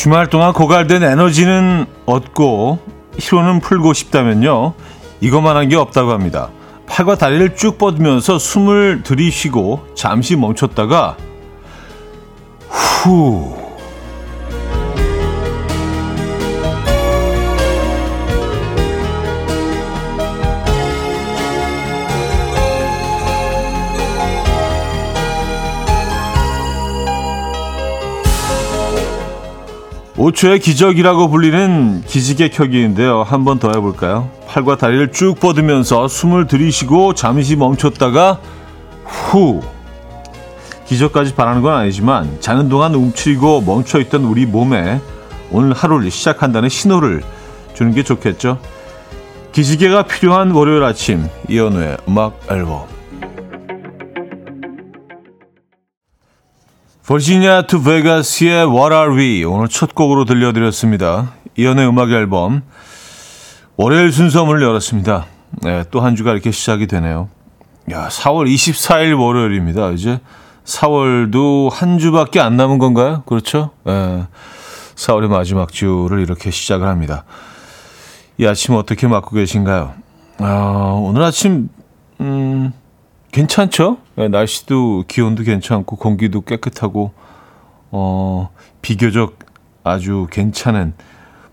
주말 동안 고갈된 에너지는 얻고 피로는 풀고 싶다면요. 이것만 한 게 없다고 합니다. 팔과 다리를 쭉 뻗으면서 숨을 들이쉬고 잠시 멈췄다가 후 5초의 기적이라고 불리는 기지개 켜기인데요. 한 번 더 해볼까요? 팔과 다리를 쭉 뻗으면서 숨을 들이쉬고 잠시 멈췄다가 후 기적까지 바라는 건 아니지만 자는 동안 움츠리고 멈춰있던 우리 몸에 오늘 하루를 시작한다는 신호를 주는 게 좋겠죠. 기지개가 필요한 월요일 아침 이연우의 음악 앨범 버지니아 투 베가스의 What Are We 오늘 첫 곡으로 들려드렸습니다. 이현우의 음악 앨범 월요일 순서 문을 열었습니다. 네, 또 한 주가 이렇게 시작이 되네요. 야, 4월 24일 월요일입니다. 이제 4월도 한 주밖에 안 남은 건가요? 그렇죠? 네, 4월의 마지막 주를 이렇게 시작을 합니다. 이 아침 어떻게 맞고 계신가요? 아, 오늘 아침 음, 괜찮죠? 네, 날씨도 기온도 괜찮고 공기도 깨끗하고 어, 비교적 아주 괜찮은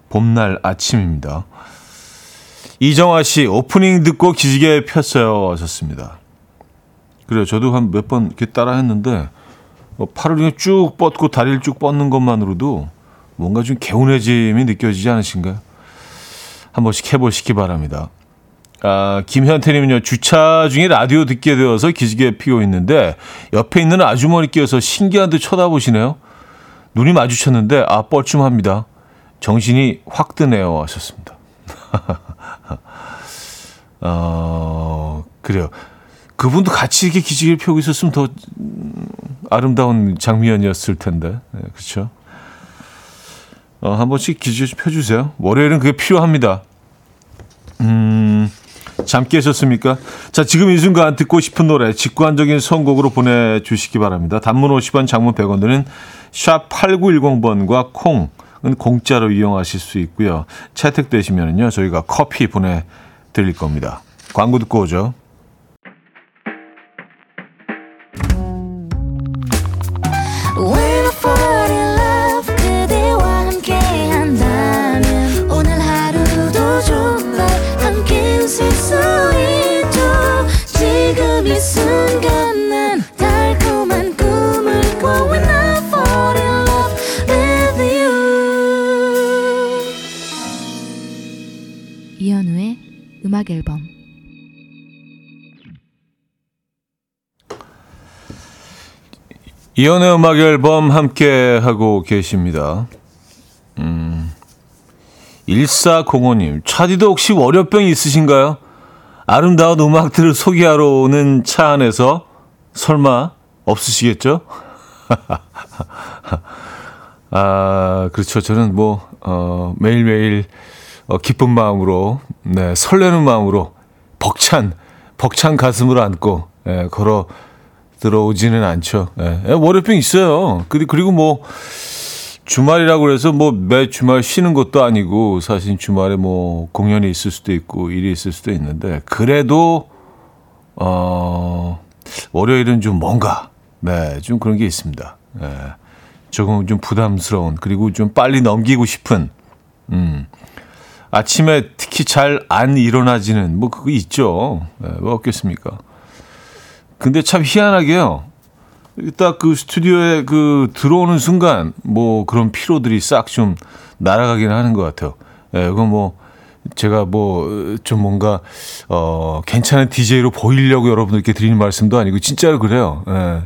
봄날 아침입니다. 이정아 씨 오프닝 듣고 기지개 폈어요 하셨습니다. 그래요. 저도 한 몇 번 이렇게 따라 했는데 뭐 팔을 그냥 쭉 뻗고 다리를 쭉 뻗는 것만으로도 뭔가 좀 개운해짐이 느껴지지 않으신가요? 한 번씩 해보시기 바랍니다. 아, 김현태님은요, 주차 중에 라디오 듣게 되어서 기지개 피고 있는데, 옆에 있는 아주머니께서 신기한 듯 쳐다보시네요. 눈이 마주쳤는데, 아, 뻘쭘합니다. 정신이 확 드네요. 하셨습니다. 어, 그래요. 그분도 같이 이렇게 기지개를 펴고 있었으면 더 아름다운 장면이었을 텐데. 네, 그렇죠. 어, 한 번씩 기지개 좀 펴주세요. 월요일은 그게 필요합니다. 음, 잠 깨셨습니까? 자, 지금 이 순간 듣고 싶은 노래 직관적인 선곡으로 보내주시기 바랍니다. 단문 50원, 장문 100원 드는 샵 8910번과 콩은 공짜로 이용하실 수 있고요. 채택되시면요 저희가 커피 보내드릴 겁니다. 광고 듣고 오죠. 음악 앨범. 이연의 음악 앨범 함께 하고 계십니다. 음, 1405님, 차디도 혹시 월요병 있으신가요? 아름다운 음악들을 소개하러 오는 차 안에서 설마 없으시겠죠? 아, 그렇죠. 저는 뭐, 어, 매일매일 어, 기쁜 마음으로, 네, 설레는 마음으로 벅찬, 벅찬 가슴을 안고, 예, 걸어 들어오지는 않죠. 예, 예 월요병 있어요. 그리고 뭐, 주말이라고 그래서 뭐 매 주말 쉬는 것도 아니고 사실 주말에 뭐 공연이 있을 수도 있고 일이 있을 수도 있는데 그래도 어 월요일은 좀 뭔가 네 좀 그런 게 있습니다. 네, 조금 좀 부담스러운 그리고 좀 빨리 넘기고 싶은 음 아침에 특히 잘 안 일어나지는 뭐 그거 있죠. 네, 뭐 없겠습니까? 근데 참 희한하게요. 딱 그 스튜디오에 그 들어오는 순간 뭐 그런 피로들이 싹 좀 날아가긴 하는 것 같아요. 예, 네, 그건 뭐 제가 뭐 좀 뭔가 어 괜찮은 DJ로 보이려고 여러분들께 드리는 말씀도 아니고 진짜로 그래요. 예. 네.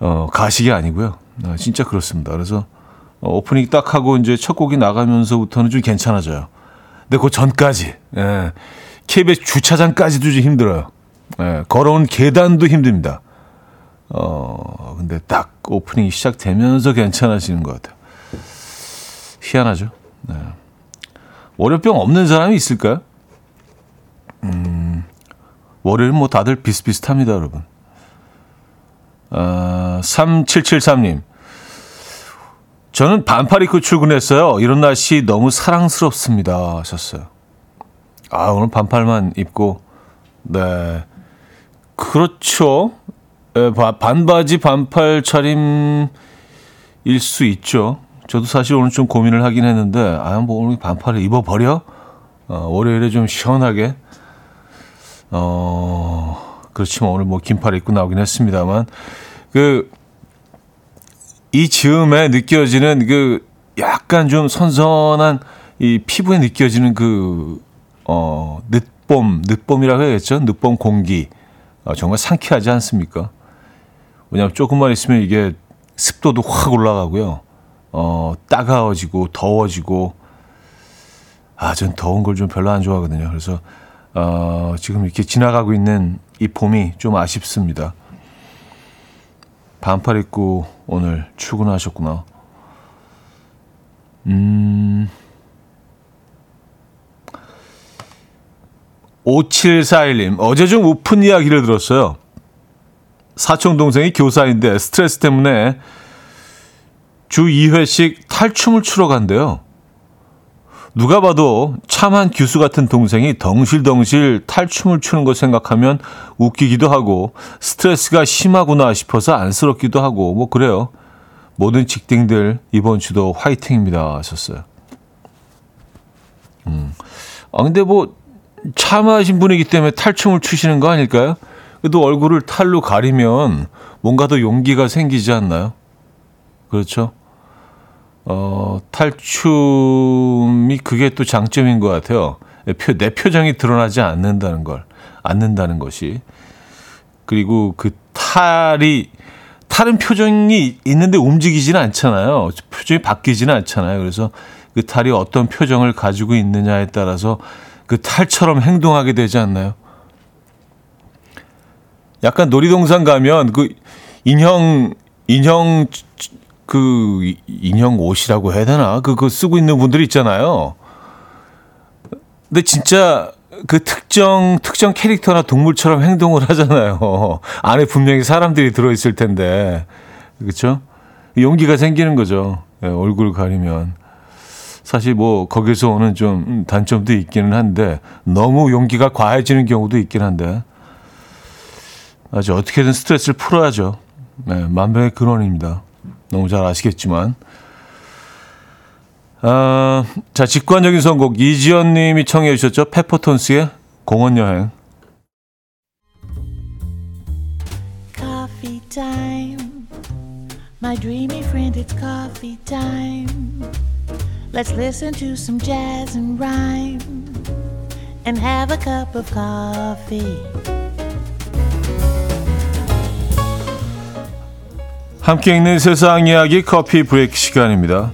어 가식이 아니고요. 아, 진짜 그렇습니다. 그래서 어, 오프닝 딱 하고 이제 첫 곡이 나가면서부터는 좀 괜찮아져요. 근데 그 전까지, 예, KBS 주차장까지도 좀 힘들어요. 예, 걸어온 계단도 힘듭니다. 어, 근데 딱 오프닝이 시작되면서 괜찮아지는 것 같아요. 희한하죠. 네. 월요병 없는 사람이 있을까요? 음, 월요일 뭐 다들 비슷비슷합니다, 여러분. 아, 3773님. 저는 반팔 입고 출근했어요. 이런 날씨 너무 사랑스럽습니다. 하셨어요. 아, 오늘 반팔만 입고, 네. 그렇죠. 네, 반바지, 반팔 차림일 수 있죠. 저도 사실 오늘 좀 고민을 하긴 했는데, 아, 뭐 오늘 반팔을 입어버려? 어, 월요일에 좀 시원하게. 어, 그렇지만 오늘 뭐 긴팔 입고 나오긴 했습니다만, 그, 이 즈음에 느껴지는 그 약간 좀 선선한 이 피부에 느껴지는 그, 어, 늦봄, 늦봄이라고 해야겠죠? 늦봄 공기. 어, 정말 상쾌하지 않습니까? 왜냐하면 조금만 있으면 이게 습도도 확 올라가고요. 어, 따가워지고, 더워지고. 아, 전 더운 걸 좀 별로 안 좋아하거든요. 그래서, 어, 지금 이렇게 지나가고 있는 이 봄이 좀 아쉽습니다. 반팔 입고 오늘 출근하셨구나. 음. 5741님, 어제 좀 우픈 이야기를 들었어요. 사촌 동생이 교사인데 스트레스 때문에 주 2회씩 탈춤을 추러 간대요. 누가 봐도 참한 규수 같은 동생이 덩실덩실 탈춤을 추는 거 생각하면 웃기기도 하고 스트레스가 심하구나 싶어서 안쓰럽기도 하고 뭐 그래요. 모든 직딩들 이번 주도 화이팅입니다 하셨어요. 음. 아 근데 뭐 참하신 분이기 때문에 탈춤을 추시는 거 아닐까요? 그래도 얼굴을 탈로 가리면 뭔가 더 용기가 생기지 않나요? 그렇죠? 어, 탈춤이 그게 또 장점인 것 같아요. 내 표정이 드러나지 않는다는 걸, 않는다는 것이. 그리고 그 탈이, 탈은 표정이 있는데 움직이지는 않잖아요. 표정이 바뀌지는 않잖아요. 그래서 그 탈이 어떤 표정을 가지고 있느냐에 따라서 그 탈처럼 행동하게 되지 않나요? 약간 놀이동산 가면 그 인형, 인형 그 인형 옷이라고 해야 되나? 그거 그 쓰고 있는 분들이 있잖아요. 근데 진짜 그 특정 특정 캐릭터나 동물처럼 행동을 하잖아요. 안에 분명히 사람들이 들어 있을 텐데. 그렇죠? 용기가 생기는 거죠. 네, 얼굴 가리면. 사실 뭐 거기서 오는 좀 단점도 있기는 한데 너무 용기가 과해지는 경우도 있긴 한데 아주 어떻게든 스트레스를 풀어야죠. 네, 만병의 근원입니다. 너무 잘 아시겠지만. 아, 자, 직관적인 선곡 이지연 님이 청해 주셨죠. 페퍼톤스의 공원 여행. 함께 읽는 세상 이야기 커피 브레이크 시간입니다.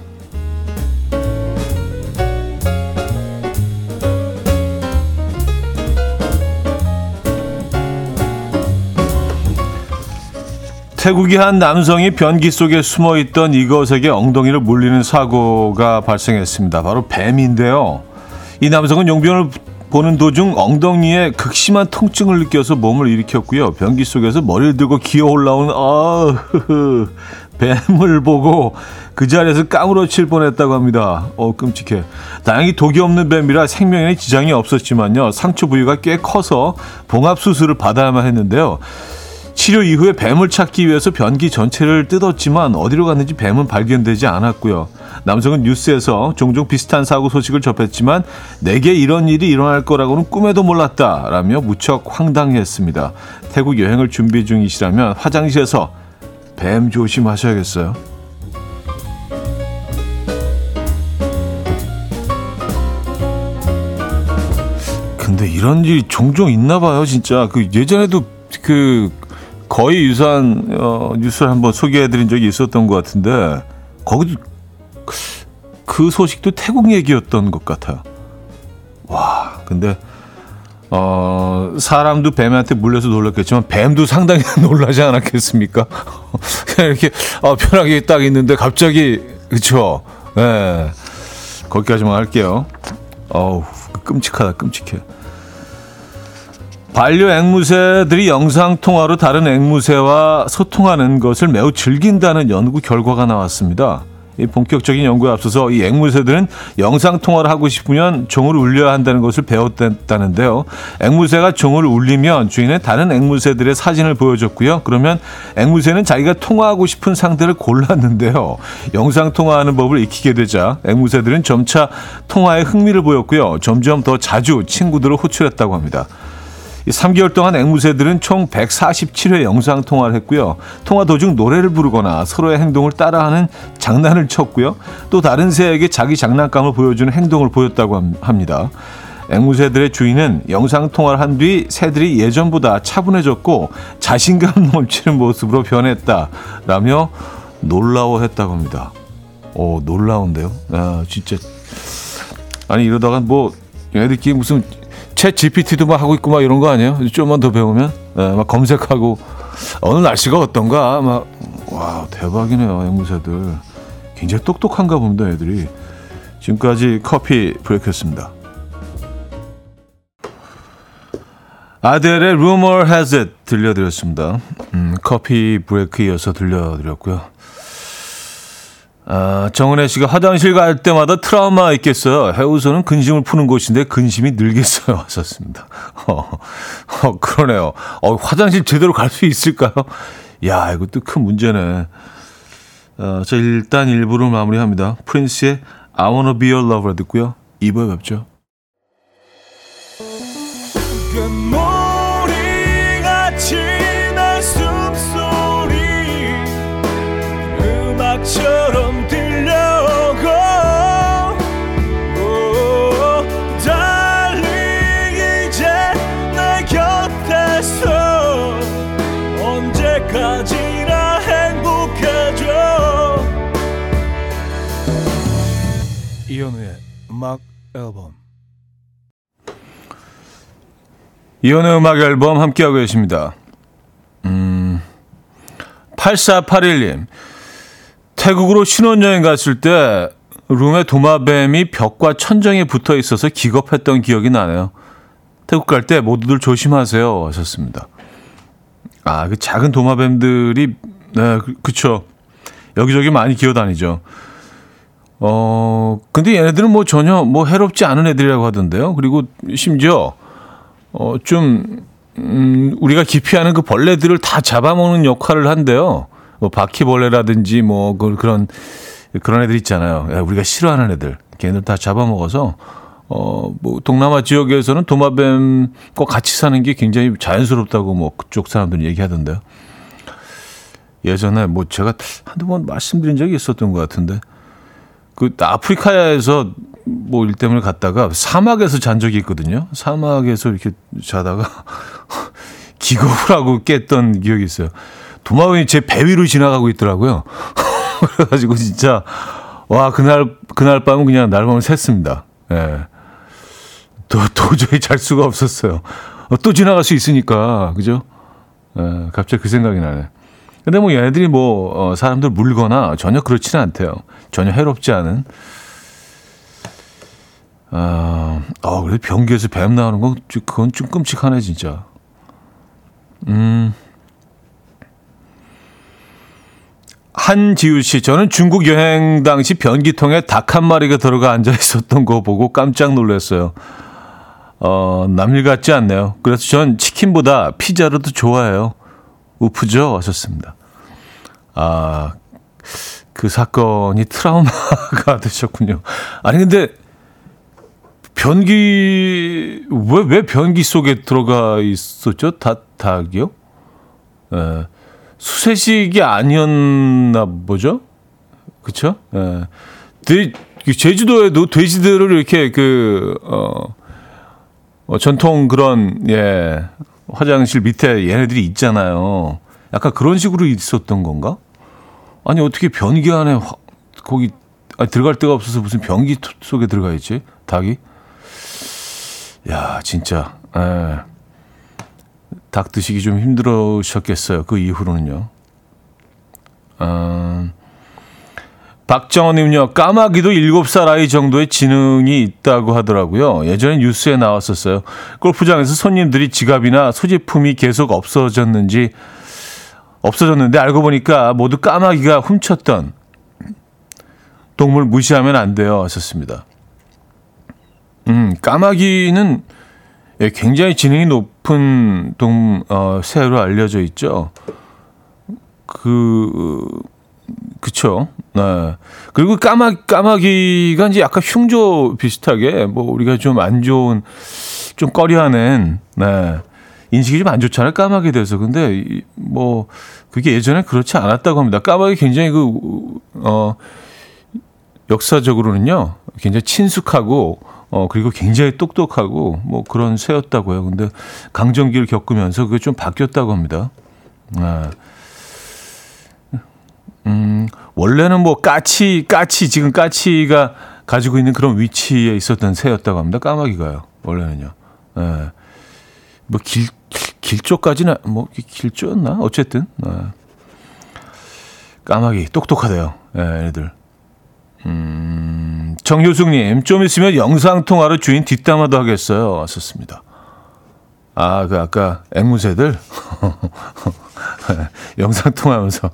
태국의 한 남성이 변기 속에 숨어 있던 이것에게 엉덩이를 물리는 사고가 발생했습니다. 바로 뱀인데요. 이 남성은 용변을 보는 도중 엉덩이에 극심한 통증을 느껴서 몸을 일으켰고요. 변기 속에서 머리를 들고 기어 올라온 아 뱀을 보고 그 자리에서 까무러칠 뻔했다고 합니다. 어 끔찍해. 다행히 독이 없는 뱀이라 생명에 지장이 없었지만요. 상처 부위가 꽤 커서 봉합 수술을 받아야만 했는데요. 치료 이후에 뱀을 찾기 위해서 변기 전체를 뜯었지만 어디로 갔는지 뱀은 발견되지 않았고요. 남성은 뉴스에서 종종 비슷한 사고 소식을 접했지만 내게 이런 일이 일어날 거라고는 꿈에도 몰랐다라며 무척 황당했습니다. 태국 여행을 준비 중이시라면 화장실에서 뱀 조심하셔야겠어요. 근데 이런 일이 종종 있나 봐요, 진짜. 그 예전에도 그 거의 유사한 어, 뉴스를 한번 소개해드린 적이 있었던 것 같은데 거기도 그 소식도 태국 얘기였던 것 같아요. 와, 근데 어, 사람도 뱀한테 물려서 놀랐겠지만 뱀도 상당히 놀라지 않았겠습니까? 그냥 이렇게 어, 편하게 딱 있는데 갑자기 그쵸? 네, 거기까지만 할게요. 어우, 끔찍하다, 끔찍해. 반려 앵무새들이 영상 통화로 다른 앵무새와 소통하는 것을 매우 즐긴다는 연구 결과가 나왔습니다. 이 본격적인 연구에 앞서서 이 앵무새들은 영상 통화를 하고 싶으면 종을 울려야 한다는 것을 배웠다는데요. 앵무새가 종을 울리면 주인은 다른 앵무새들의 사진을 보여줬고요. 그러면 앵무새는 자기가 통화하고 싶은 상대를 골랐는데요. 영상 통화하는 법을 익히게 되자 앵무새들은 점차 통화에 흥미를 보였고요. 점점 더 자주 친구들을 호출했다고 합니다. 3개월 동안 앵무새들은 총 147회 영상 통화를 했고요. 통화 도중 노래를 부르거나 서로의 행동을 따라하는 장난을 쳤고요. 또 다른 새에게 자기 장난감을 보여주는 행동을 보였다고 합니다. 앵무새들의 주인은 영상 통화를 한 뒤 새들이 예전보다 차분해졌고 자신감 넘치는 모습으로 변했다라며 놀라워했다고 합니다. 오 놀라운데요. 아 진짜 아니 이러다가 뭐 얘네들끼리 무슨 챗 GPT도 막 하고 있고 막 이런 거 아니에요? 좀만 더 배우면 네, 막 검색하고 어느 날씨가 어떤가 막 와 대박이네요 앵무새들 굉장히 똑똑한가 봅니다 애들이 지금까지 커피 브레이크였습니다. 아델의 Rumor Has It 들려드렸습니다. 음, 커피 브레이크 이어서 들려드렸고요. 아, 정은혜 씨가 화장실 갈 때마다 트라우마 있겠어요. 해우소는 근심을 푸는 곳인데 근심이 늘겠어요. 하셨습니다. 어, 어 그러네요. 어, 화장실 제대로 갈 수 있을까요? 야, 이것도 큰 문제네. 어, 자, 일단 1부를 마무리합니다. 프린스의 I Wanna Be Your Lover 듣고요. 2부에 뵙죠. 음악 앨범 이혼의 음악 앨범 함께하고 계십니다. 음, 8481님. 태국으로 신혼여행 갔을 때 룸에 도마뱀이 벽과 천정에 붙어 있어서 기겁했던 기억이 나네요. 태국 갈 때 모두들 조심하세요. 하셨습니다. 아, 그 작은 도마뱀들이, 네, 그, 그쵸. 여기저기 많이 기어다니죠. 어, 근데 얘네들은 뭐 전혀 뭐 해롭지 않은 애들이라고 하던데요. 그리고 심지어, 어, 좀, 음, 우리가 기피하는 그 벌레들을 다 잡아먹는 역할을 한대요. 뭐 바퀴벌레라든지 뭐 그, 그런, 그런 애들 있잖아요. 우리가 싫어하는 애들. 걔네들 다 잡아먹어서, 어, 뭐, 동남아 지역에서는 도마뱀과 같이 사는 게 굉장히 자연스럽다고 뭐 그쪽 사람들은 얘기하던데요. 예전에 뭐 제가 한두 번 말씀드린 적이 있었던 것 같은데, 그 아프리카에서 뭐 일 때문에 갔다가 사막에서 잔 적이 있거든요. 사막에서 이렇게 자다가 기겁을 하고 깼던 기억이 있어요. 도마뱀이 제 배 위로 지나가고 있더라고요. 그래가지고 진짜 와 그날 그날 밤은 그냥 날밤을 샜습니다. 예. 도, 도저히 잘 수가 없었어요. 어, 또 지나갈 수 있으니까 그죠? 예, 갑자기 그 생각이 나네. 근데 뭐 얘네들이 뭐 어, 사람들 물거나 전혀 그렇지는 않대요. 전혀 해롭지 않은. 아, 어, 그래 변기에서 뱀 나오는 건 그건 좀 끔찍하네 진짜. 음. 한지우 씨, 저는 중국 여행 당시 변기통에 닭 한 마리가 들어가 앉아 있었던 거 보고 깜짝 놀랐어요. 어, 남일 같지 않네요. 그래서 전 치킨보다 피자를 더 좋아해요. 우프죠? 하셨습니다. 아, 그 사건이 트라우마가 되셨군요. 아니, 근데 변기, 왜, 왜 변기 속에 들어가 있었죠? 닭, 닭이요? 예. 수세식이 아니었나 보죠? 그쵸? 예. 돼, 그 제주도에도 돼지들을 이렇게 그, 어, 어, 전통 그런, 예, 화장실 밑에 얘네들이 있잖아요. 약간 그런 식으로 있었던 건가? 아니 어떻게 변기 안에 화, 거기 아니, 들어갈 데가 없어서 무슨 변기 속에 들어가 있지? 닭이? 야 진짜 에. 예. 닭 드시기 좀 힘들으셨겠어요. 그 이후로는요. 어, 박정원님요, 까마귀도 7살 아이 정도의 지능이 있다고 하더라고요. 예전에 뉴스에 나왔었어요. 골프장에서 손님들이 지갑이나 소지품이 계속 없어졌는지 없어졌는데 알고 보니까 모두 까마귀가 훔쳤던 동물 무시하면 안 돼요. 하셨습니다. 음, 까마귀는 예, 굉장히 지능이 높은 동, 어, 새로 알려져 있죠. 그, 그쵸. 네. 그리고 까마, 까마귀가 이제 약간 흉조 비슷하게 뭐 우리가 좀 안 좋은, 좀 꺼려하는, 네. 인식이 좀 안 좋잖아요. 까마귀에 대해서. 근데 뭐, 그게 예전에 그렇지 않았다고 합니다. 까마귀 굉장히 그, 어, 역사적으로는요. 굉장히 친숙하고, 어, 그리고 굉장히 똑똑하고 뭐 그런 새였다고요. 근데 강정기를 겪으면서 그게 좀 바뀌었다고 합니다. 아. 음, 원래는 뭐 까치, 까치, 지금 까치가 가지고 있는 그런 위치에 있었던 새였다고 합니다. 까마귀가요. 원래는요. 예. 뭐 길, 길조까지는, 뭐 길조였나? 어쨌든. 예. 까마귀, 똑똑하대요. 예, 애들. 음, 정효숙님, 좀 있으면 영상통화로 주인 뒷담화도 하겠어요. 왔었습니다. 아, 그 아까 앵무새들? 영상 통화하면서.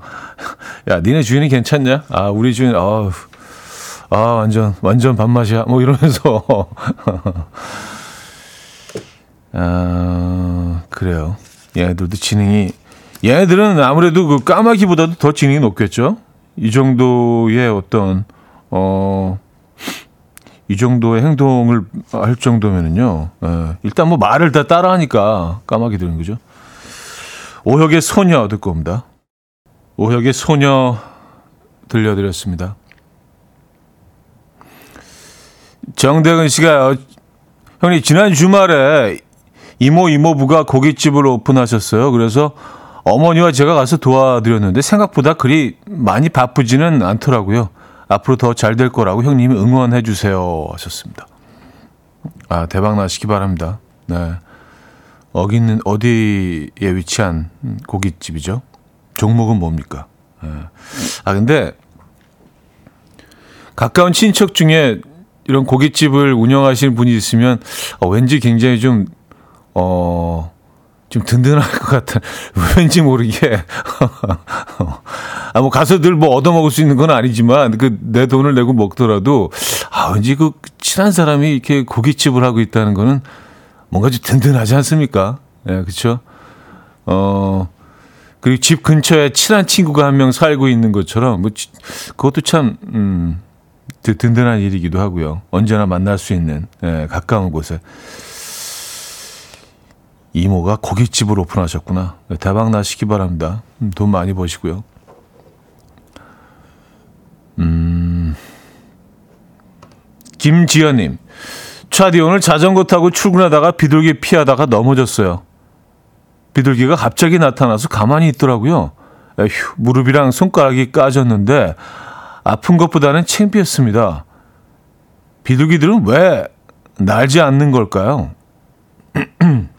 야, 니네 주인이 괜찮냐? 아, 우리 주인, 아우, 아, 완전, 완전 밥맛이야. 뭐 이러면서. 아, 그래요. 얘네들도 지능이, 얘네들은 아무래도 그 까마귀보다도 더 지능이 높겠죠? 이 정도의 어떤, 어, 이 정도의 행동을 할 정도면은요, 예, 일단 뭐 말을 다 따라하니까 까마귀 들은 그죠? 오혁의 소녀 듣고 옵니다. 오혁의 소녀 들려드렸습니다. 정대근 씨가 형님 지난 주말에 이모 이모부가 고깃집을 오픈하셨어요. 그래서 어머니와 제가 가서 도와드렸는데 생각보다 그리 많이 바쁘지는 않더라고요. 앞으로 더 잘 될 거라고 형님이 응원해 주세요 하셨습니다. 아 대박 나시기 바랍니다. 네. 어기는 어디에 위치한 고깃집이죠? 종목은 뭡니까? 네. 아 근데 가까운 친척 중에 이런 고깃집을 운영하시는 분이 있으면 어, 왠지 굉장히 좀 어. 좀 든든할 것 같은 왠지 모르게 아 뭐 가서 늘 뭐 얻어 먹을 수 있는 건 아니지만 그 내 돈을 내고 먹더라도 아 왠지 그 친한 사람이 이렇게 고깃집을 하고 있다는 거는 뭔가 좀 든든하지 않습니까? 예, 그렇죠. 어 그리고 집 근처에 친한 친구가 한 명 살고 있는 것처럼 뭐 그것도 참 음, 든든한 일이기도 하고요. 언제나 만날 수 있는 예, 가까운 곳에. 이모가 고깃집을 오픈하셨구나. 대박 나시기 바랍니다. 음, 돈 많이 버시고요. 음, 김지연님, 차디 오늘 자전거 타고 출근하다가 비둘기 피하다가 넘어졌어요. 비둘기가 갑자기 나타나서 가만히 있더라고요. 에휴, 무릎이랑 손가락이 까졌는데 아픈 것보다는 창피했습니다. 비둘기들은 왜 날지 않는 걸까요?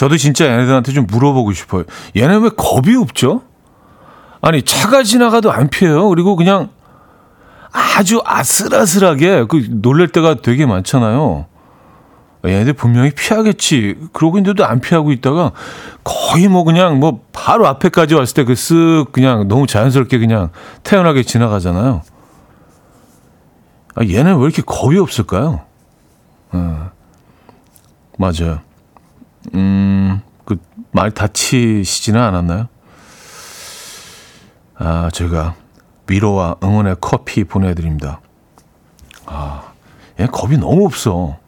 저도 진짜 얘네들한테 좀 물어보고 싶어요. 얘네 왜 겁이 없죠? 아니 차가 지나가도 안 피해요. 그리고 그냥 아주 아슬아슬하게 그 놀랄 때가 되게 많잖아요. 얘네들 분명히 피하겠지. 그러고 있는데도 안 피하고 있다가 거의 뭐 그냥 뭐 바로 앞에까지 왔을 때 그 쓱 그냥 너무 자연스럽게 그냥 태연하게 지나가잖아요. 아, 얘는 왜 이렇게 겁이 없을까요? 어, 맞아요. 음, 그, 많이 다치시지는 않았나요? 아, 제가 위로와 응원의 커피 보내드립니다. 아, 얘 겁이 너무 없어.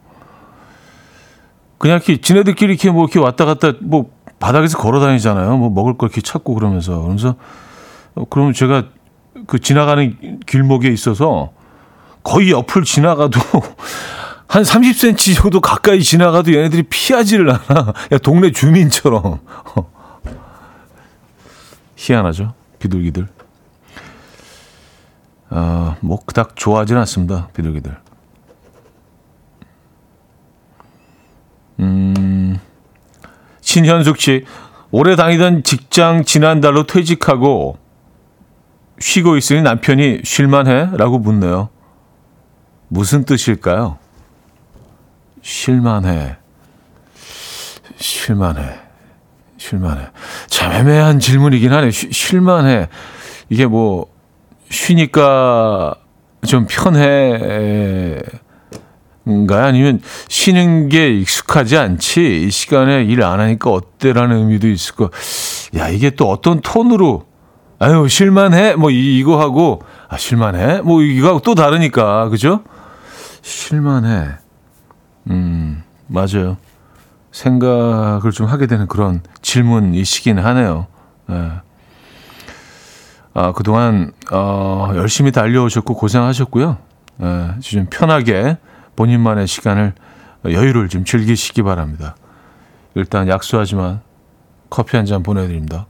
그냥 이렇게 지네들끼리 이렇게 뭐 이렇게 왔다 갔다 뭐 바닥에서 걸어 다니잖아요. 뭐 먹을 걸 이렇게 찾고 그러면서. 그러면서, 어, 그러면 제가 그 지나가는 길목에 있어서 거의 옆을 지나가도 한 30cm 정도 가까이 지나가도 얘네들이 피하지를 않아. 야, 동네 주민처럼. 희한하죠? 비둘기들. 어, 뭐, 그닥 좋아하진 않습니다. 비둘기들. 음, 신현숙 씨. 오래 다니던 직장 지난달로 퇴직하고 쉬고 있으니 남편이 쉴만해? 라고 묻네요. 무슨 뜻일까요? 쉴만해. 쉴만해. 쉴만해. 참 애매한 질문이긴 하네. 쉴, 만해. 이게 뭐 쉬니까 좀 편해 인가요? 아니면 쉬는 게 익숙하지 않지 이 시간에 일 안 하니까 어때라는 의미도 있을 거. 야 이게 또 어떤 톤으로 아유 실만해 뭐 이거 하고 아 실만해 뭐 이거 하고 또 다르니까 그죠? 실만해. 음 맞아요. 생각을 좀 하게 되는 그런 질문이시긴 하네요. 네. 아, 그동안, 어, 열심히 달려오셨고 고생하셨고요. 예, 좀 편하게 본인만의 시간을 여유를 좀 즐기시기 바랍니다. 일단 약소하지만 커피 한 잔 보내드립니다.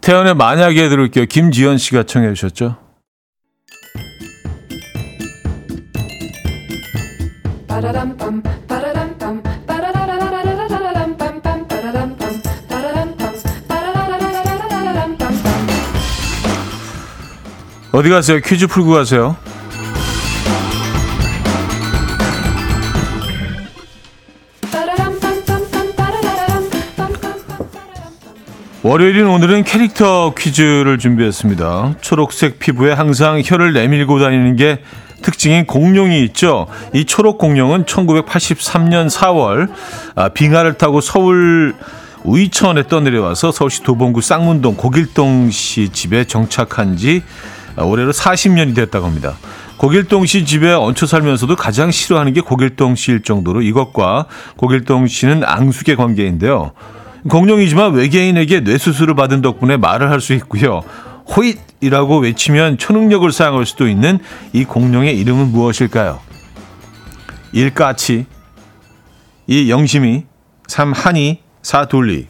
태연의 만약에 들을게요. 김지연 씨가 청해 주셨죠. 어디 가세요? 퀴즈 풀고 가세요. 월요일인 오늘은 캐릭터 퀴즈를 준비했습니다. 초록색 피부에 항상 혀를 내밀고 다니는 게 특징인 공룡이 있죠. 이 초록 공룡은 1983년 4월 아, 빙하를 타고 서울 우이천에 떠내려와서 서울시 도봉구 쌍문동 고길동 씨 집에 정착한 지 올해로 40년이 됐다고 합니다. 고길동 씨 집에 얹혀 살면서도 가장 싫어하는 게 고길동 씨일 정도로 이것과 고길동 씨는 앙숙의 관계인데요. 공룡이지만 외계인에게 뇌수술을 받은 덕분에 말을 할 수 있고요. 호잇이라고 외치면 초능력을 사용할 수도 있는 이 공룡의 이름은 무엇일까요? 1. 까치 2. 영심이 3. 한이 4. 돌리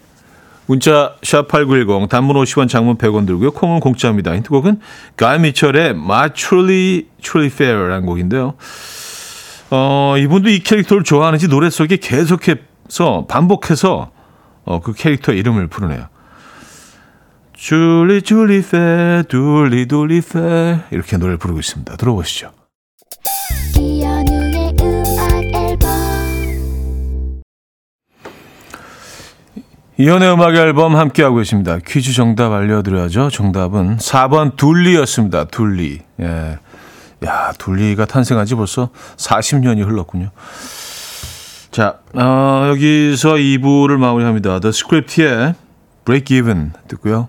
문자 샵8910 단문 50원 장문 100원 들고요. 콩은 공짜입니다. 힌트곡은 가이 미철의 My Truly Truly Fair라는 곡인데요. 어, 이분도 이 캐릭터를 좋아하는지 노래 속에 계속해서 반복해서 어, 그 캐릭터의 이름을 부르네요. 줄리 줄리 페 둘리 둘리 페 이렇게 노래를 부르고 있습니다. 들어보시죠. 이연의 음악 앨범 함께하고 계십니다. 퀴즈 정답 알려드려야죠. 정답은 4번 둘리였습니다. 둘리. 예. 야, 둘리가 탄생한 지 벌써 40년이 흘렀군요. 자, 어, 여기서 2부를 마무리합니다. The Script의 Break Even 듣고요.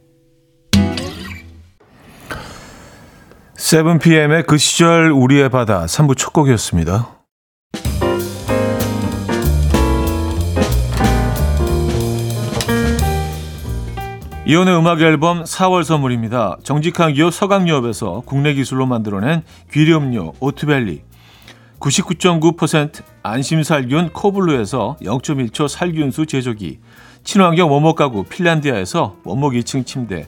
7pm의 그 시절 우리의 바다 3부 첫 곡이었습니다. 이혼의 음악 앨범 4월 선물입니다. 정직한 기업 서강유업에서 국내 기술로 만들어낸 귀리음료 오트벨리 99.9% 안심살균 코블루에서 0.1초 살균수 제조기 친환경 원목 가구 핀란디아에서 원목 2층 침대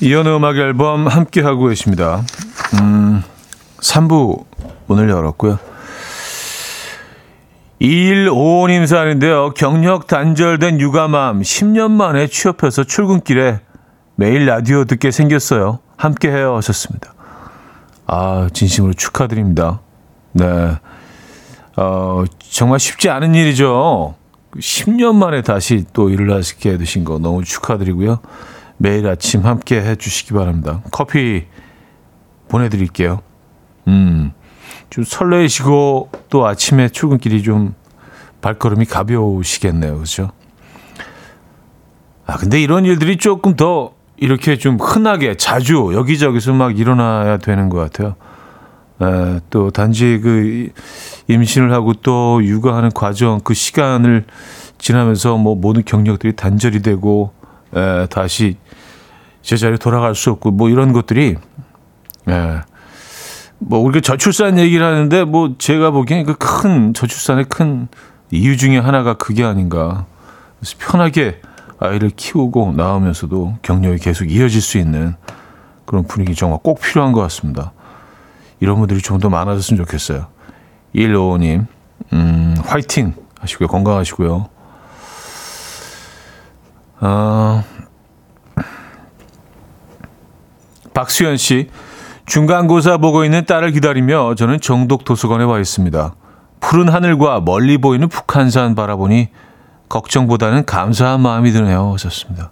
이연의 음악 앨범 함께 하고 계십니다. 음, 3부 오늘 열었고요. 2155님 사연인데요. 경력 단절된 육아맘 10년 만에 취업해서 출근길에 매일 라디오 듣게 생겼어요. 함께 해요 하셨습니다. 아, 진심으로 축하드립니다. 네. 어, 정말 쉽지 않은 일이죠. 10년 만에 다시 또 일을 하시게 되신 거 너무 축하드리고요. 매일 아침 함께 해 주시기 바랍니다. 커피 보내드릴게요. 음, 좀 설레시고 또 아침에 출근길이 좀 발걸음이 가벼우시겠네요. 그죠? 아, 근데 이런 일들이 조금 더 이렇게 좀 흔하게 자주 여기저기서 막 일어나야 되는 것 같아요. 에, 또 단지 그 임신을 하고 또 육아하는 과정 그 시간을 지나면서 뭐 모든 경력들이 단절이 되고 에, 다시 제자리에 돌아갈 수 없고 뭐 이런 것들이 예. 뭐 우리가 저출산 얘기를 하는데 뭐 제가 보기엔 그 큰 저출산의 큰 이유 중에 하나가 그게 아닌가. 그래서 편하게 아이를 키우고 나오면서도 경력이 계속 이어질 수 있는 그런 분위기 정말 꼭 필요한 것 같습니다. 이런 분들이 좀 더 많아졌으면 좋겠어요. 155님, 음, 화이팅 하시고요. 건강하시고요. 아, 박수현 씨, 중간고사 보고 있는 딸을 기다리며 저는 정독 도서관에 와 있습니다. 푸른 하늘과 멀리 보이는 북한산 바라보니 걱정보다는 감사한 마음이 드네요. 하셨습니다.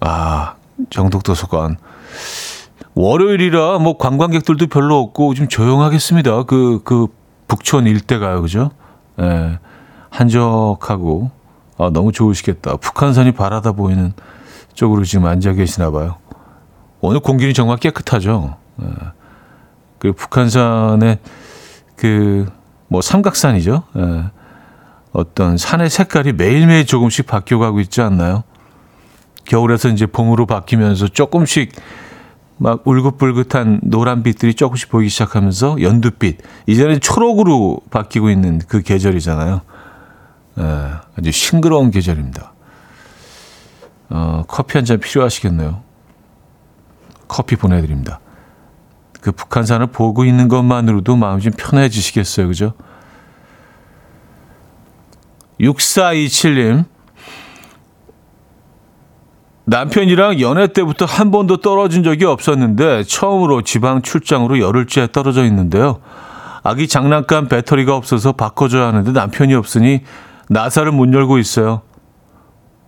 아, 정독 도서관. 월요일이라 뭐 관광객들도 별로 없고 좀 조용하겠습니다. 그, 그 북촌 일대가요. 그죠? 예. 한적하고, 아, 너무 좋으시겠다. 북한산이 바라다 보이는 쪽으로 지금 앉아 계시나 봐요. 오늘 공기는 정말 깨끗하죠. 예. 그 북한산의 그 뭐 삼각산이죠. 예. 어떤 산의 색깔이 매일매일 조금씩 바뀌어가고 있지 않나요? 겨울에서 이제 봄으로 바뀌면서 조금씩 막 울긋불긋한 노란빛들이 조금씩 보이기 시작하면서 연두빛, 이제는 초록으로 바뀌고 있는 그 계절이잖아요. 예, 아주 싱그러운 계절입니다. 어, 커피 한 잔 필요하시겠네요. 커피 보내드립니다. 그 북한산을 보고 있는 것만으로도 마음이 좀 편해지시겠어요. 그죠? 6427님. 남편이랑 연애 때부터 한 번도 떨어진 적이 없었는데 처음으로 지방 출장으로 열흘째 떨어져 있는데요. 아기 장난감 배터리가 없어서 바꿔줘야 하는데 남편이 없으니 나사를 못 열고 있어요.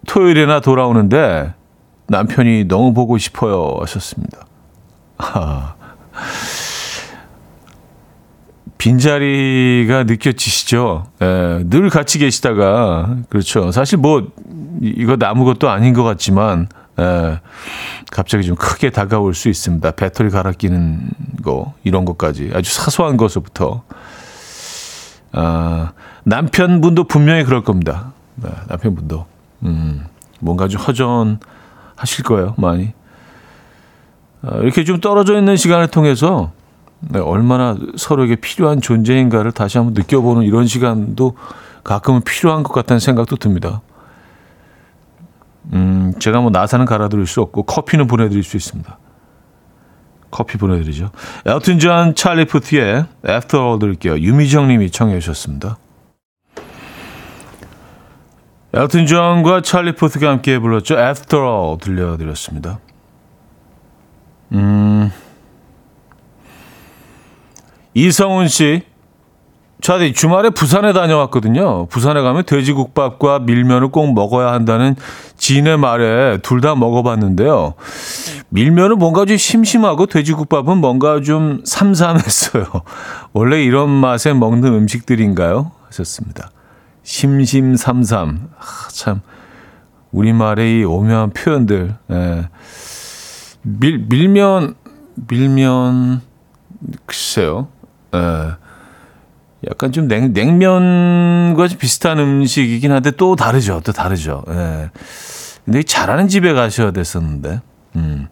토요일에나 돌아오는데 남편이 너무 보고 싶어요 하셨습니다. 아, 빈자리가 느껴지시죠? 예, 늘 같이 계시다가 그렇죠. 사실 뭐 이거 아무것도 아닌 것 같지만 예, 갑자기 좀 크게 다가올 수 있습니다. 배터리 갈아 끼는 거 이런 것까지 아주 사소한 것부터 아, 남편분도 분명히 그럴 겁니다. 네, 남편분도 음, 뭔가 좀 허전하실 거예요, 많이. 아, 이렇게 좀 떨어져 있는 시간을 통해서 네, 얼마나 서로에게 필요한 존재인가를 다시 한번 느껴보는 이런 시간도 가끔은 필요한 것 같다는 생각도 듭니다. 음, 제가 뭐 나사는 갈아드릴 수 없고 커피는 보내드릴 수 있습니다. 커피 보내드리죠. 엘튼 존 찰리 푸트의 After All 드릴게요. 유미정 님이 청해 주셨습니다. 엘튼 존과 찰리 푸트가 함께 불렀죠. After All 들려드렸습니다. 음, 이성훈 씨, 저희 주말에 부산에 다녀왔거든요. 부산에 가면 돼지국밥과 밀면을 꼭 먹어야 한다는 지인의 말에 둘 다 먹어봤는데요. 밀면은 뭔가 좀 심심하고 돼지국밥은 뭔가 좀 삼삼했어요. 원래 이런 맛에 먹는 음식들인가요? 하셨습니다. 심심삼삼. 아, 참 우리말의 이 오묘한 표현들. 예. 밀 밀면 밀면 글쎄요. 예. 약간 좀 냉, 냉면과 좀 비슷한 음식이긴 한데 또 다르죠. 또 다르죠. 예. 근데 잘하는 집에 가셔야 됐었는데. 음.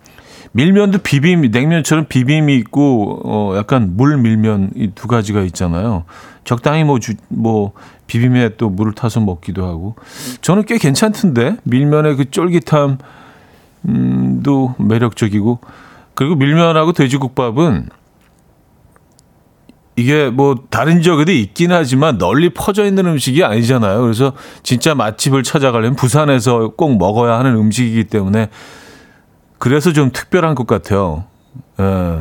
밀면도 비빔, 냉면처럼 비빔이 있고, 어, 약간 물 밀면 이 두 가지가 있잖아요. 적당히 뭐, 주, 뭐, 비빔에 또 물을 타서 먹기도 하고. 저는 꽤 괜찮던데? 밀면의 그 쫄깃함, 음,도 매력적이고. 그리고 밀면하고 돼지국밥은 이게 뭐 다른 지역에도 있긴 하지만 널리 퍼져 있는 음식이 아니잖아요. 그래서 진짜 맛집을 찾아가려면 부산에서 꼭 먹어야 하는 음식이기 때문에 그래서 좀 특별한 것 같아요. 예.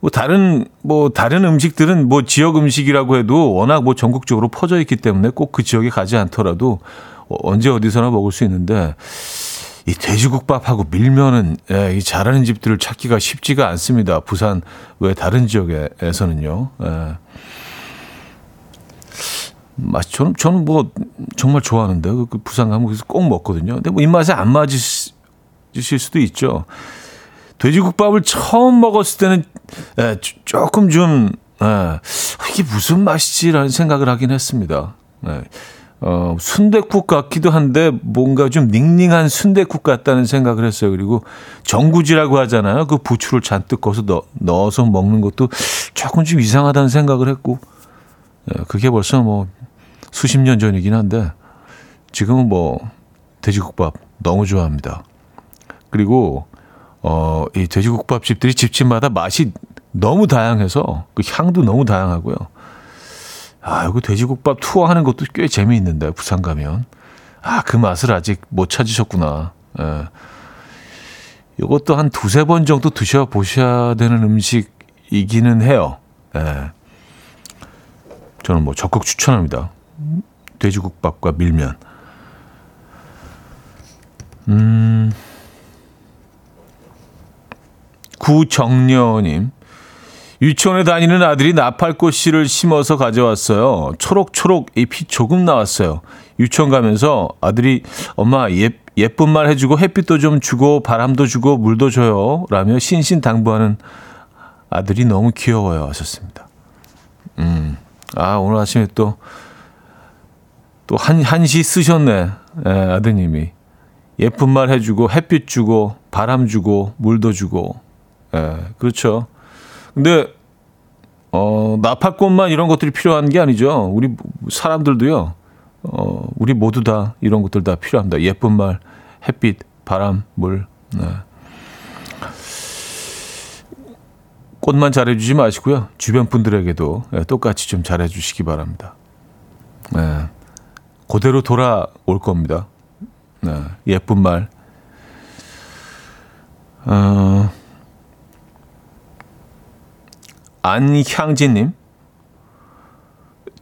뭐 다른 뭐 다른 음식들은 뭐 지역 음식이라고 해도 워낙 뭐 전국적으로 퍼져 있기 때문에 꼭 그 지역에 가지 않더라도 언제 어디서나 먹을 수 있는데 이 돼지국밥하고 밀면은 예, 이 잘하는 집들을 찾기가 쉽지가 않습니다. 부산 외 다른 지역에서는요. 예. 맛 저는 저는 뭐 정말 좋아하는데 그, 그 부산 가면 그래서 꼭 먹거든요. 근데 뭐 입맛에 안 맞으실 수도 있죠. 돼지국밥을 처음 먹었을 때는 예, 조금 좀 예, 이게 무슨 맛이지라는 생각을 하긴 했습니다. 예. 어, 순대국 같기도 한데 뭔가 좀 닝닝한 순대국 같다는 생각을 했어요. 그리고 정구지라고 하잖아요. 그 부추를 잔뜩 꺼서 넣, 넣어서 먹는 것도 조금 좀 이상하다는 생각을 했고, 예, 그게 벌써 뭐 수십 년 전이긴 한데 지금은 뭐 돼지국밥 너무 좋아합니다. 그리고 어, 이 돼지국밥 집들이 집집마다 맛이 너무 다양해서 그 향도 너무 다양하고요. 아, 여기 돼지국밥 투어 하는 것도 꽤 재미있는데, 부산 가면. 아, 그 맛을 아직 못 찾으셨구나. 예. 이것도 한 두세 번 정도 드셔보셔야 되는 음식이기는 해요. 예. 저는 뭐 적극 추천합니다. 돼지국밥과 밀면. 음. 구정녀님. 유치원에 다니는 아들이 나팔꽃 씨를 심어서 가져왔어요. 초록초록 잎이 조금 나왔어요. 유치원 가면서 아들이 엄마 예, 예쁜 말 해주고 햇빛도 좀 주고 바람도 주고 물도 줘요. 라며 신신당부하는 아들이 너무 귀여워요. 하셨습니다. 음. 아, 오늘 아침에 또, 또 한, 한시 쓰셨네. 예, 아드님이. 예쁜 말 해주고 햇빛 주고 바람 주고 물도 주고. 예, 그렇죠. 근데 어, 나팔꽃만 이런 것들이 필요한 게 아니죠. 우리 사람들도요. 어, 우리 모두 다 이런 것들 다 필요합니다. 예쁜 말, 햇빛, 바람, 물. 네. 꽃만 잘해주지 마시고요. 주변 분들에게도 네, 똑같이 좀 잘해주시기 바랍니다. 네. 그대로 돌아올 겁니다. 네. 예쁜 말. 어, 안향진님.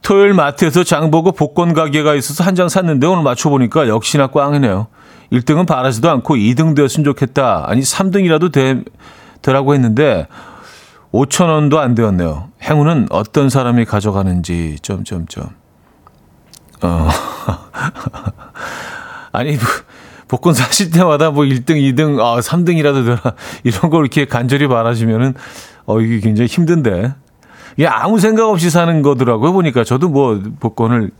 토요일 마트에서 장보고 복권 가게가 있어서 한 장 샀는데 오늘 맞춰보니까 역시나 꽝이네요. 1등은 바라지도 않고 2등 되었으면 좋겠다. 아니 3등이라도 되, 되라고 했는데 5천 원도 안 되었네요. 행운은 어떤 사람이 가져가는지 점점점. 어. 아니 복권 사실 때마다 뭐 1등, 2등, 아 3등이라도 되라 이런 걸 이렇게 간절히 바라시면은 어, 이게 굉장히 힘든데. 이게 아무 생각 없이 사는 거더라고요. 보니까 저도 뭐 복권을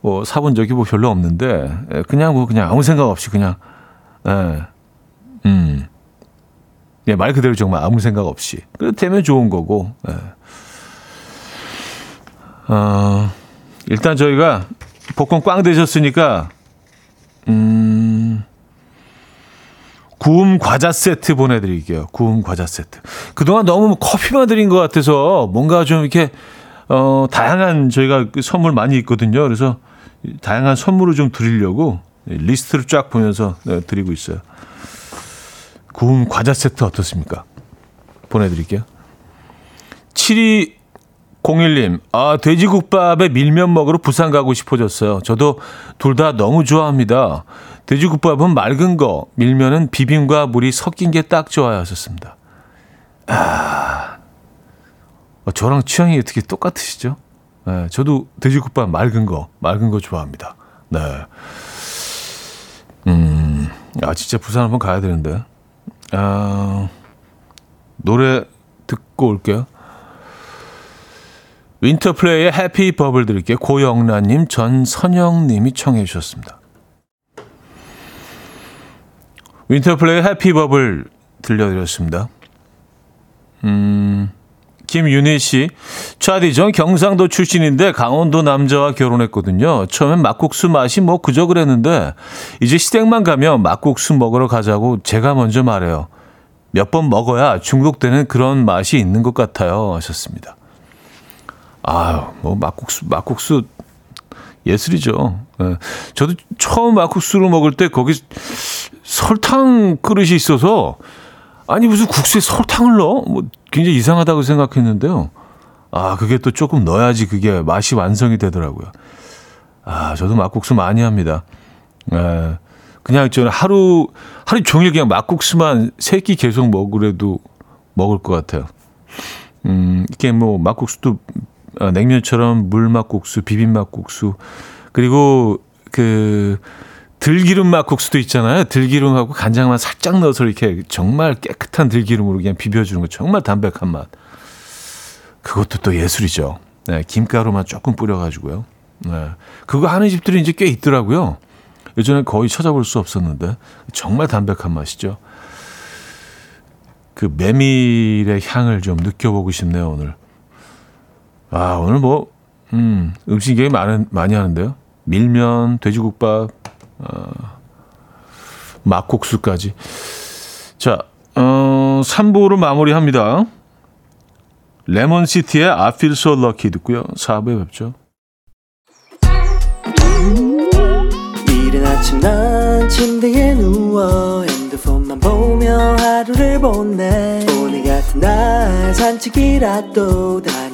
뭐 사본 적이 뭐 별로 없는데, 예, 그냥 뭐 그냥 아무 생각 없이 그냥, 예, 음. 예, 말 그대로 정말 아무 생각 없이. 그래 되면 좋은 거고, 예. 어, 일단 저희가 복권 꽝 되셨으니까, 음, 구움 과자 세트 보내드릴게요. 구움 과자 세트. 그동안 너무 커피만 드린 것 같아서 뭔가 좀 이렇게, 어, 다양한 저희가 그 선물 많이 있거든요. 그래서 다양한 선물을 좀 드리려고 리스트를 쫙 보면서 네, 드리고 있어요. 구움 과자 세트 어떻습니까? 보내드릴게요. 7201님, 아, 돼지국밥에 밀면 먹으러 부산 가고 싶어졌어요. 저도 둘 다 너무 좋아합니다. 돼지국밥은 맑은 거, 밀면은 비빔과 물이 섞인 게 딱 좋아요 하셨습니다. 아, 어, 저랑 취향이 어떻게 똑같으시죠? 네, 저도 돼지국밥 맑은 거, 맑은 거 좋아합니다. 네. 음, 아, 진짜 부산 한번 가야 되는데. 아, 노래 듣고 올게요. 윈터플레이의 해피 버블 드릴게요. 고영란님, 전선영님이 청해 주셨습니다. 윈터플레이의 해피 버블 들려드렸습니다. 음, 김윤희 씨, 차디 전 경상도 출신인데 강원도 남자와 결혼했거든요. 처음엔 막국수 맛이 뭐 그저 그랬는데 이제 시댁만 가면 막국수 먹으러 가자고 제가 먼저 말해요. 몇 번 먹어야 중독되는 그런 맛이 있는 것 같아요. 하셨습니다. 아유, 뭐 막국수, 막국수 예술이죠. 예. 저도 처음 막국수를 먹을 때 거기 설탕 그릇이 있어서 아니 무슨 국수에 설탕을 넣어? 뭐 굉장히 이상하다고 생각했는데요. 아 그게 또 조금 넣어야지 그게 맛이 완성이 되더라고요. 아 저도 막국수 많이 합니다. 예. 그냥 저는 하루 하루 종일 그냥 막국수만 세 끼 계속 먹으래도 먹을 것 같아요. 음 이게 뭐 막국수도 어, 냉면처럼 물막국수, 비빔막국수 그리고 그 들기름 막국수도 있잖아요. 들기름하고 간장만 살짝 넣어서 이렇게 정말 깨끗한 들기름으로 그냥 비벼주는 거 정말 담백한 맛. 그것도 또 예술이죠. 네, 김가루만 조금 뿌려가지고요. 네, 그거 하는 집들이 이제 꽤 있더라고요. 예전에 거의 찾아볼 수 없었는데 정말 담백한 맛이죠. 그 메밀의 향을 좀 느껴보고 싶네요 오늘. 아, 오늘 뭐, 음, 음식 얘기 많은, 많이 하는데요. 밀면, 돼지국밥, 어, 막국수까지. 자, 어, 3부로 마무리합니다. 레몬시티의 I feel so lucky 듣고요. 4부에 뵙죠. 이른 아침 난 침대에 누워 핸드폰만 보며 하루를 보내 오늘 같은 날 산책이라도 다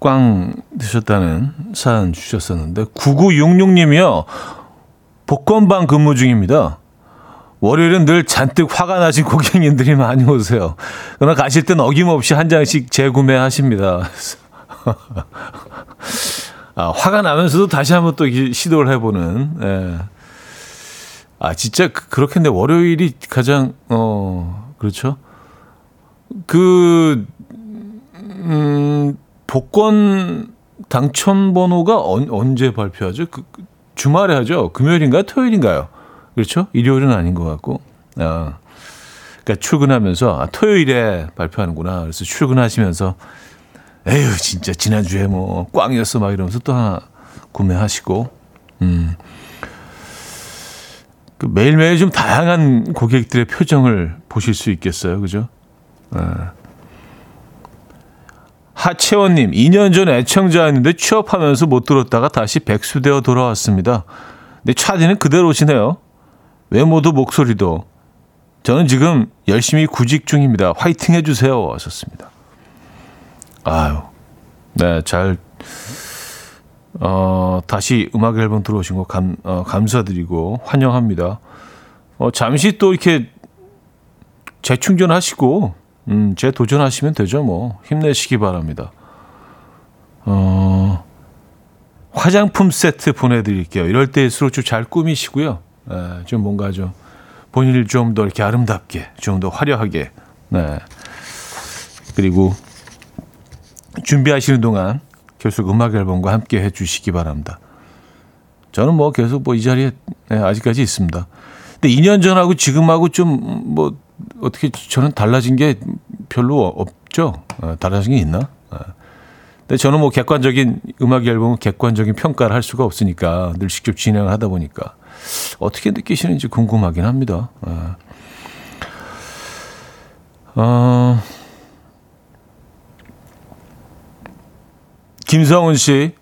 꽝 드셨다는 사연 주셨었는데 9966님이요. 복권방 근무 중입니다. 월요일은 늘 잔뜩 화가 나신 고객님들이 많이 오세요. 그러나 가실 땐 어김없이 한 장씩 재구매하십니다. 아, 화가 나면서도 다시 한번 또 시도를 해보는. 예. 아 진짜 그, 그렇겠네. 월요일이 가장 어 그렇죠. 그 음. 복권 당첨 번호가 언, 언제 발표하죠? 그, 그, 주말에 하죠. 금요일인가요? 토요일인가요? 그렇죠? 일요일은 아닌 것 같고. 아, 그러니까 출근하면서 아, 토요일에 발표하는구나. 그래서 출근하시면서 에휴 진짜 지난주에 뭐 꽝이었어 막 이러면서 또 하나 구매하시고 음. 그 매일매일 좀 다양한 고객들의 표정을 보실 수 있겠어요. 그죠? 아. 하채원님, 2년 전 애청자였는데 취업하면서 못 들었다가 다시 백수되어 돌아왔습니다. 근데 차디는 그대로시네요. 외모도 목소리도. 저는 지금 열심히 구직 중입니다. 화이팅 해주세요. 하셨습니다. 아유, 네, 잘, 어, 다시 음악 앨범 들어오신 거 감, 어, 감사드리고 환영합니다. 어, 잠시 또 이렇게 재충전하시고 음, 제 도전하시면 되죠, 뭐. 힘내시기 바랍니다. 어, 화장품 세트 보내드릴게요. 이럴 때일수록 좀 잘 꾸미시고요. 네, 좀 뭔가 좀 본인을 좀 더 이렇게 아름답게, 좀 더 화려하게. 네. 그리고 준비하시는 동안 계속 음악 앨범과 함께 해주시기 바랍니다. 저는 뭐 계속 뭐 이 자리에 네, 아직까지 있습니다. 근데 2년 전하고 지금하고 좀 뭐 어떻게 저는 달라진 게 별로 없죠. 어, 달라진 게 있나? 어. 근데 저는 뭐 객관적인 음악 앨범은 객관적인 평가를 할 수가 없으니까 늘 직접 진행을 하다 보니까 어떻게 느끼시는지 궁금하긴 합니다. 어, 어 김성훈 씨,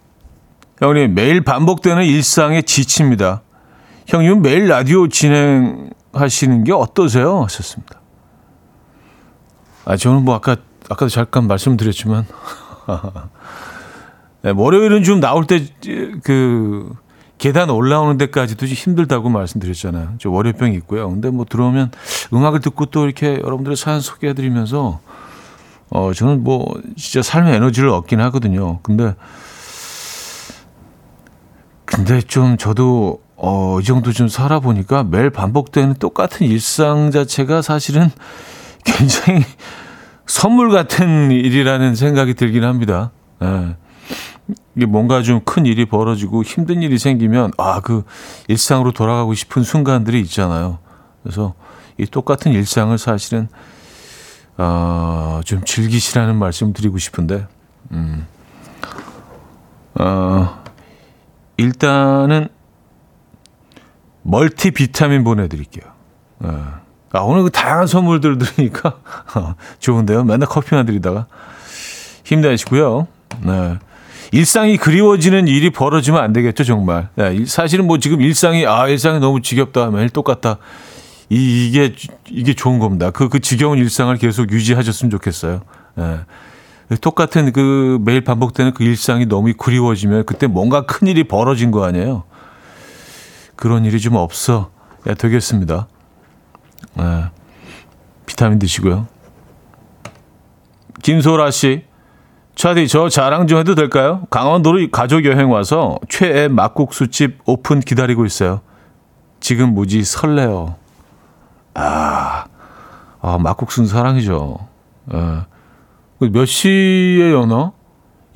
형님 매일 반복되는 일상에 지칩니다. 형님 매일 라디오 진행 하시는 게 어떠세요? 하셨습니다. 아, 저는 뭐 아까, 아까도 잠깐 말씀드렸지만, 네, 월요일은 좀 나올 때, 그, 계단 올라오는 데까지도 좀 힘들다고 말씀드렸잖아요. 저 월요병이 있고요. 근데 뭐 들어오면 음악을 듣고 또 이렇게 여러분들의 사연 소개해드리면서 어 저는 뭐 진짜 삶의 에너지를 얻긴 하거든요. 근데 근데 좀 저도 어, 이 정도 좀 살아보니까 매일 반복되는 똑같은 일상 자체가 사실은 굉장히 선물 같은 일이라는 생각이 들긴 합니다. 예. 이게 뭔가 좀 큰 일이 벌어지고 힘든 일이 생기면 아, 그 일상으로 돌아가고 싶은 순간들이 있잖아요. 그래서 이 똑같은 일상을 사실은 어, 좀 즐기시라는 말씀 드리고 싶은데, 음, 어, 일단은 멀티 비타민 보내드릴게요. 네. 아, 오늘 그 다양한 선물들 들으니까 좋은데요. 맨날 커피만 드리다가 힘내시고요. 네. 일상이 그리워지는 일이 벌어지면 안 되겠죠, 정말. 네, 사실은 뭐 지금 일상이, 아, 일상이 너무 지겹다. 매일 똑같다. 이, 이게, 이게 좋은 겁니다. 그, 그 지겨운 일상을 계속 유지하셨으면 좋겠어요. 네. 똑같은 그 매일 반복되는 그 일상이 너무 그리워지면 그때 뭔가 큰 일이 벌어진 거 아니에요. 그런 일이 좀 없어 야 되겠습니다. 네. 비타민 드시고요. 김소라 씨, 차디 저 자랑 좀 해도 될까요? 강원도로 가족 여행 와서 최애 막국수집 오픈 기다리고 있어요. 지금 무지 설레요. 아, 아 막국수는 사랑이죠. 예. 몇 시에 여나?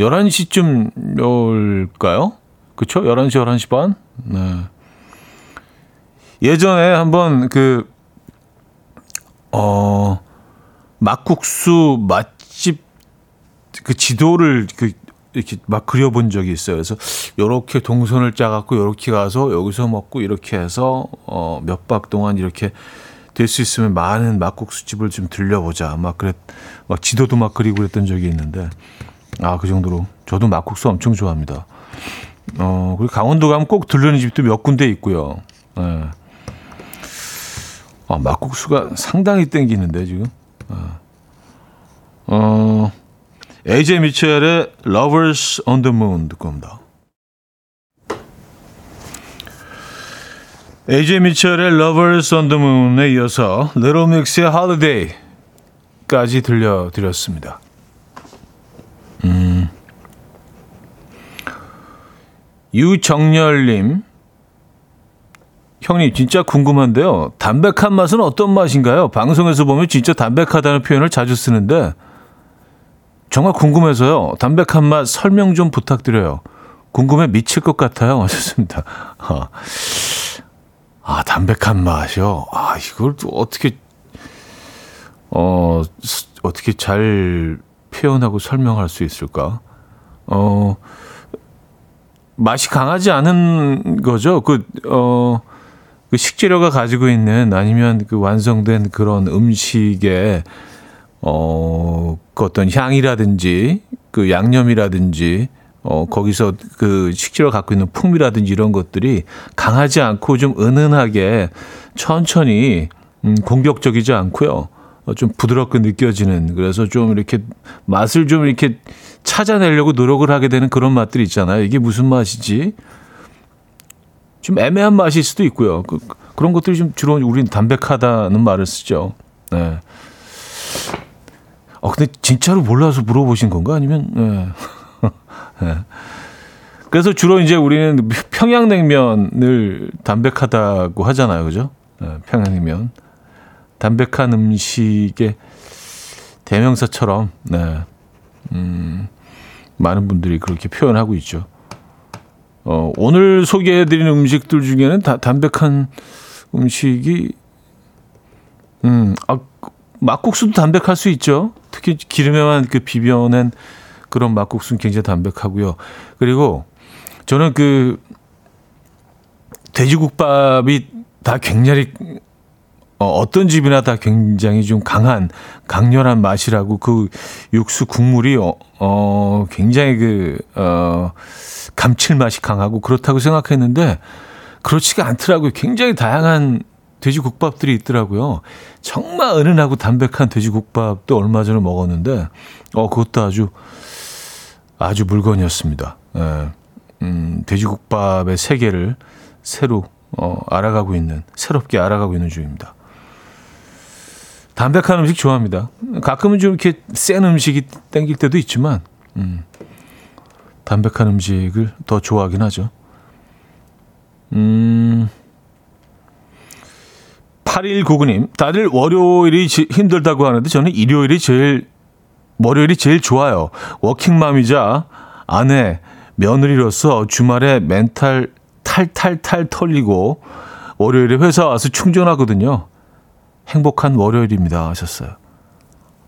11시쯤 열까요? 그쵸? 11시, 11시 반? 네. 예전에 한번 그, 어, 막국수 맛집 그 지도를 그 이렇게 막 그려본 적이 있어요. 그래서 요렇게 동선을 짜갖고 요렇게 가서 여기서 먹고 이렇게 해서 어, 몇 박 동안 이렇게 될 수 있으면 많은 막국수집을 좀 들려보자. 막 그랬, 막 지도도 막 그리고 그랬던 적이 있는데 아, 그 정도로 저도 막국수 엄청 좋아합니다. 어, 그리고 강원도 가면 꼭 들르는 집도 몇 군데 있고요. 예. 네. 아, 막국수가 상당히 땡기는데 지금. 어, 어 AJ 미첼의 Lovers on the Moon 듣고 옵니다. AJ 미첼의 Lovers on the Moon에 이어서 Little Mix의 Holiday까지 들려드렸습니다. 음. 유정열님, 형님 진짜 궁금한데요. 담백한 맛은 어떤 맛인가요? 방송에서 보면 진짜 담백하다는 표현을 자주 쓰는데 정말 궁금해서요. 담백한 맛 설명 좀 부탁드려요. 궁금해 미칠 것 같아요. 하셨습니다. 아, 아 담백한 맛이요. 아, 이걸 또 어떻게, 어, 어떻게 잘 표현하고 설명할 수 있을까? 어, 맛이 강하지 않은 거죠. 그, 어, 그 식재료가 가지고 있는 아니면 그 완성된 그런 음식에 어, 그 어떤 향이라든지 그 양념이라든지 어, 거기서 그 식재료 갖고 있는 풍미라든지 이런 것들이 강하지 않고 좀 은은하게 천천히 음, 공격적이지 않고요. 어, 좀 부드럽게 느껴지는 그래서 좀 이렇게 맛을 좀 이렇게 찾아내려고 노력을 하게 되는 그런 맛들이 있잖아요. 이게 무슨 맛이지? 좀 애매한 맛일 수도 있고요. 그, 그런 것들이 좀 주로 우리는 담백하다는 말을 쓰죠. 네. 어, 근데 진짜로 몰라서 물어보신 건가? 아니면, 네. 네. 그래서 주로 이제 우리는 평양냉면을 담백하다고 하잖아요. 그죠? 네, 평양냉면. 담백한 음식의 대명사처럼, 네. 음, 많은 분들이 그렇게 표현하고 있죠. 어, 오늘 소개해드리는 음식들 중에는 다 담백한 음식이, 음, 아, 막국수도 담백할 수 있죠. 특히 기름에만 그 비벼낸 그런 막국수는 굉장히 담백하고요. 그리고 저는 그 돼지국밥이 다 굉장히 어, 어떤 집이나 다 굉장히 좀 강한 강렬한 맛이라고 그 육수 국물이 어, 어 굉장히 그 어, 감칠맛이 강하고 그렇다고 생각했는데 그렇지가 않더라고요. 굉장히 다양한 돼지국밥들이 있더라고요. 정말 은은하고 담백한 돼지국밥도 얼마 전에 먹었는데, 어, 그것도 아주, 아주 물건이었습니다. 예. 음, 돼지국밥의 세계를 새로 어, 알아가고 있는 새롭게 알아가고 있는 중입니다. 담백한 음식 좋아합니다. 가끔은 좀 이렇게 센 음식이 땡길 때도 있지만 음, 담백한 음식을 더 좋아하긴 하죠. 음. 8199님, 다들 월요일이 힘들다고 하는데 저는 일요일이 제일, 월요일이 제일 좋아요. 워킹맘이자 아내, 며느리로서 주말에 멘탈 탈탈탈 털리고 월요일에 회사 와서 충전하거든요. 행복한 월요일입니다. 하셨어요.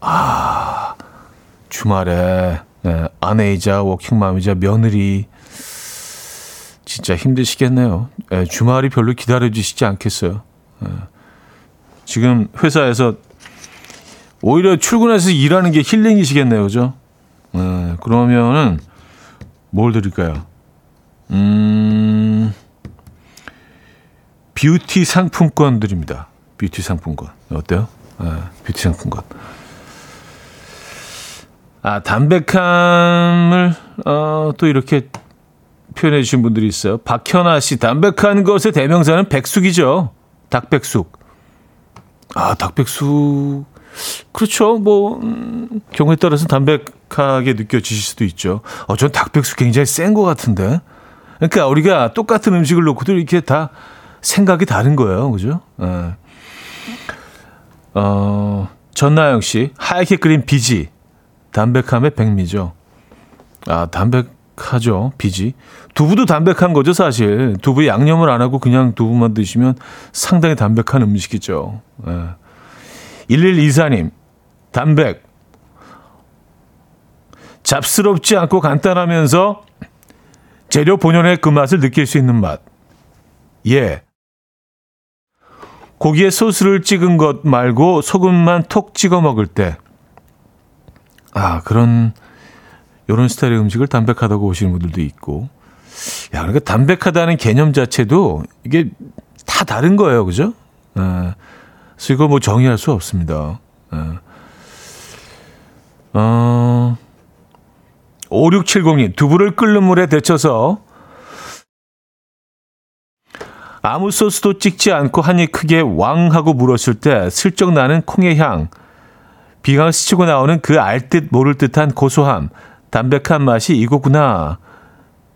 아, 주말에 네, 아내이자 워킹맘이자 며느리 진짜 힘드시겠네요. 네, 주말이 별로 기다려주시지 않겠어요. 네. 지금 회사에서 오히려 출근해서 일하는 게 힐링이시겠네요. 그죠? 네, 그러면은 뭘 드릴까요? 음, 뷰티 상품권 드립니다. 뷰티 상품권. 어때요? 네, 뷰티 상품권. 아, 담백함을, 어, 또 이렇게 표현해 주신 분들이 있어요. 박현아 씨, 담백한 것의 대명사는 백숙이죠. 닭백숙. 아, 닭백숙. 그렇죠. 뭐, 음, 경우에 따라서 담백하게 느껴지실 수도 있죠. 어, 전 닭백숙 굉장히 센 것 같은데. 그러니까 우리가 똑같은 음식을 놓고도 이렇게 다 생각이 다른 거예요. 그죠? 예. 어, 전나영 씨, 하얗게 그린 비지. 담백함의 백미죠. 아, 담백하죠. 비지. 두부도 담백한 거죠, 사실. 두부에 양념을 안 하고 그냥 두부만 드시면 상당히 담백한 음식이죠. 예. 1124님, 담백. 잡스럽지 않고 간단하면서 재료 본연의 그 맛을 느낄 수 있는 맛. 예. 고기에 소스를 찍은 것 말고 소금만 톡 찍어 먹을 때. 아, 그런, 요런 스타일의 음식을 담백하다고 보시는 분들도 있고. 야, 그러니까 담백하다는 개념 자체도 이게 다 다른 거예요. 그죠? 예. 그래서 이거 뭐 정의할 수 없습니다. 예. 어, 5670님, 두부를 끓는 물에 데쳐서 아무 소스도 찍지 않고 한입 크게 왕 하고 물었을 때 슬쩍 나는 콩의 향, 비강을 스치고 나오는 그 알 듯 모를 듯한 고소함, 담백한 맛이 이거구나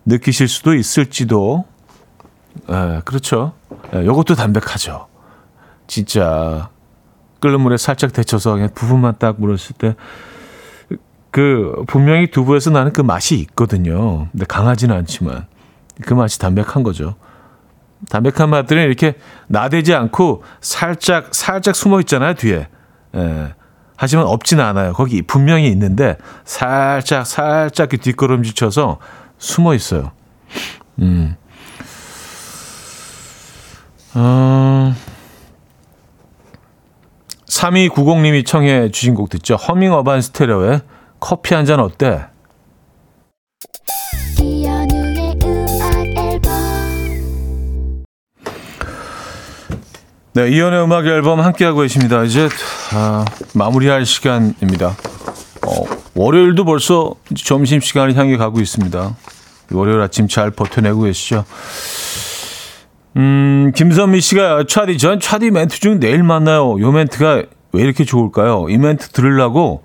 느끼실 수도 있을지도. 에, 그렇죠. 에, 이것도 담백하죠. 진짜 끓는 물에 살짝 데쳐서 그냥 부분만 딱 물었을 때. 그 분명히 두부에서 나는 그 맛이 있거든요. 근데 강하지는 않지만 그 맛이 담백한 거죠. 담백한 맛들은 이렇게 나대지 않고 살짝 살짝 숨어 있잖아요 뒤에. 예. 하지만 없지는 않아요. 거기 분명히 있는데 살짝 살짝 뒷걸음질 쳐서 숨어 있어요. 음. 어... 3290님이 청해 주신 곡 듣죠. 허밍 어반 스테레오의 커피 한 잔 어때? 네, 이연의 음악 앨범 함께하고 계십니다. 이제 아, 마무리할 시간입니다. 어, 월요일도 벌써 점심 시간을 향해 가고 있습니다. 월요일 아침 잘 버텨내고 계시죠? 음, 김선미 씨가 차디, 전 차디 멘트 중 내일 만나요. 요 멘트가 왜 이렇게 좋을까요? 이 멘트 들으려고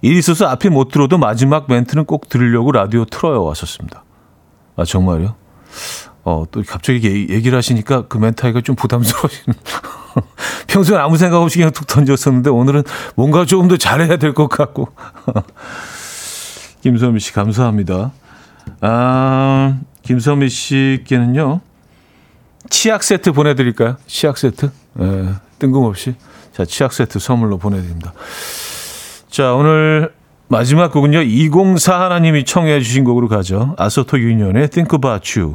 일 있어서 앞에 못 들어도 마지막 멘트는 꼭 들으려고 라디오 틀어요. 왔었습니다. 아, 정말요? 어, 또 갑자기 얘기를 하시니까 그 멘트가 좀 부담스러워지는. 평소에 아무 생각 없이 그냥 툭 던졌었는데 오늘은 뭔가 조금 더 잘해야 될 것 같고. 김선미 씨, 감사합니다. 아, 김선미 씨께는요, 치약 세트 보내드릴까요? 치약 세트? 예, 뜬금없이. 자, 치약 세트 선물로 보내드립니다. 자, 오늘 마지막 곡은요. 204 하나님이 청해 주신 곡으로 가죠. 아소토 유니온의 Think About You